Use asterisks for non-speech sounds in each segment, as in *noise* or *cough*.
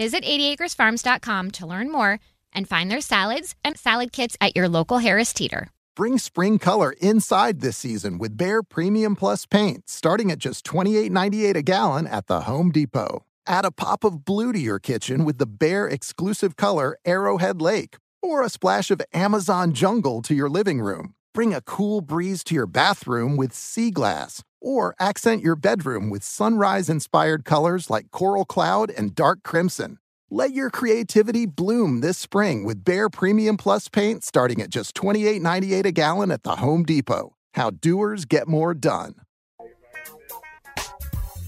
Visit 80acresfarms.com to learn more and find their salads and salad kits at your local Harris Teeter. Bring spring color inside this season with Behr Premium Plus paint, starting at just $28.98 a gallon at the Home Depot. Add a pop of blue to your kitchen with the Behr exclusive color Arrowhead Lake, or a splash of Amazon Jungle to your living room. Bring a cool breeze to your bathroom with Sea Glass, or accent your bedroom with sunrise inspired colors like Coral Cloud and Dark Crimson. Let your creativity bloom this spring with Behr Premium Plus paint starting at just $28.98 a gallon at the Home Depot. How doers get more done.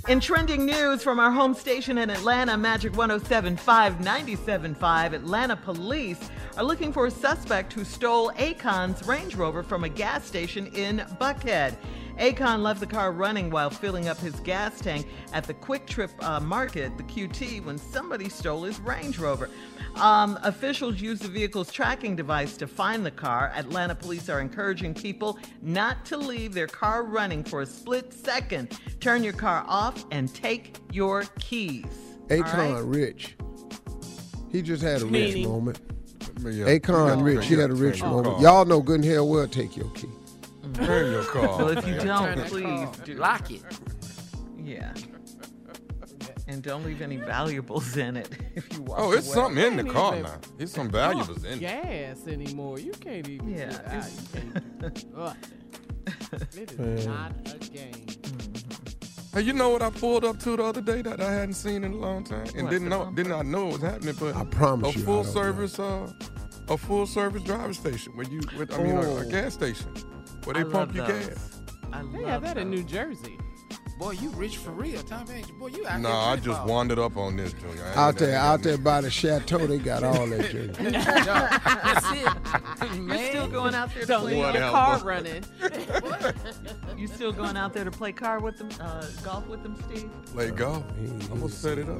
In trending news from our home station in Atlanta, Magic 1075 975, Atlanta police are looking for a suspect who stole Akon's Range Rover from a gas station in Buckhead. Akon left the car running while filling up his gas tank at the QuikTrip uh, Market, the QT, when somebody stole his Range Rover. Um, officials used the vehicle's tracking device to find the car. Atlanta police are encouraging people not to leave their car running for a split second. Turn your car off and take your keys. Akon right? Rich. He just had a rich Meaning? moment. Yeah. Akon Yeah. Rich, he had a rich moment. Y'all know good and hell well take your key. Turn your car. Well, if you don't, please do. Lock it. Yeah. And don't leave any valuables in it *laughs* if you walk Oh, it's away. something in the Ain't car even now. It's some valuables in it. gas anymore. You can't even Yeah, get out. it's- You can't do *laughs* nothing. It is Man. not a game. Hey, you know what I pulled up to the other day that I hadn't seen in a long time, and What, didn't the know bumper? did not know it was happening. But I promise a you I full don't service, uh, a full service driver station where you, with, I mean, a, a Oh. gas station where they I pump love your those. gas. I They love have that in. New Jersey. Boy, you rich for real, Tom Hanks. Boy, you out No, here I just ball. wandered up on this, Junior. I ain't- Out there, out there by the chateau, they got all that *laughs* shit. *laughs* That's it. You're still going out there to Don't play leave your Whatever. car running. *laughs* You still going out there to play car with them, uh, golf with them, Steve? Play golf. I'm he gonna set it up.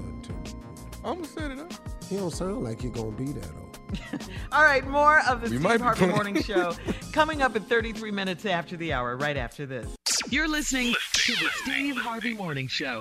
I'm gonna set it up. He don't sound like he gonna be there though. *laughs* All right, more of the We Steve might Harvey. Morning *laughs* Show coming up at 33 minutes after the hour, right after this. You're listening to the Steve Harvey Morning Show.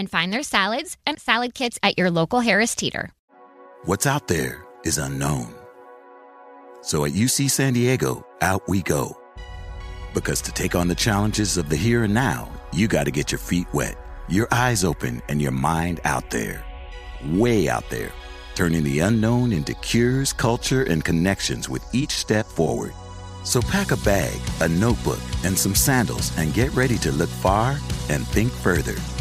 and find their salads and salad kits at your local Harris Teeter. What's out there is unknown. So at UC San Diego, out we go. Because to take on the challenges of the here and now, you got to get your feet wet, your eyes open, and your mind out there. Way out there. Turning the unknown into cures, culture, and connections with each step forward. So pack a bag, a notebook, and some sandals and get ready to look far and think further.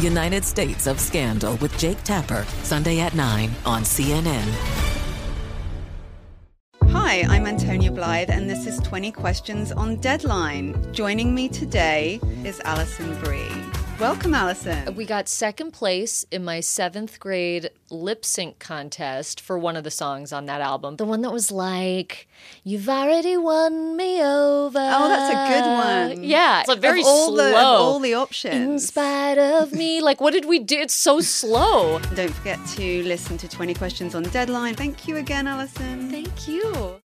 United States of Scandal with Jake Tapper, Sunday at 9 on CNN. Hi, I'm Antonia Blythe, and this is 20 Questions on Deadline. Joining me today is Alison Brie. Welcome, Alison. We got second place in my seventh grade lip sync contest for one of the songs on that album. The one that was like, You've already won me over. Oh, that's a good uh, one. Yeah. It's a very of all slow. The, of all the options. In spite of me. Like, what did we do? It's so slow. Don't forget to listen to 20 Questions on Deadline. Thank you again, Alison. Thank you.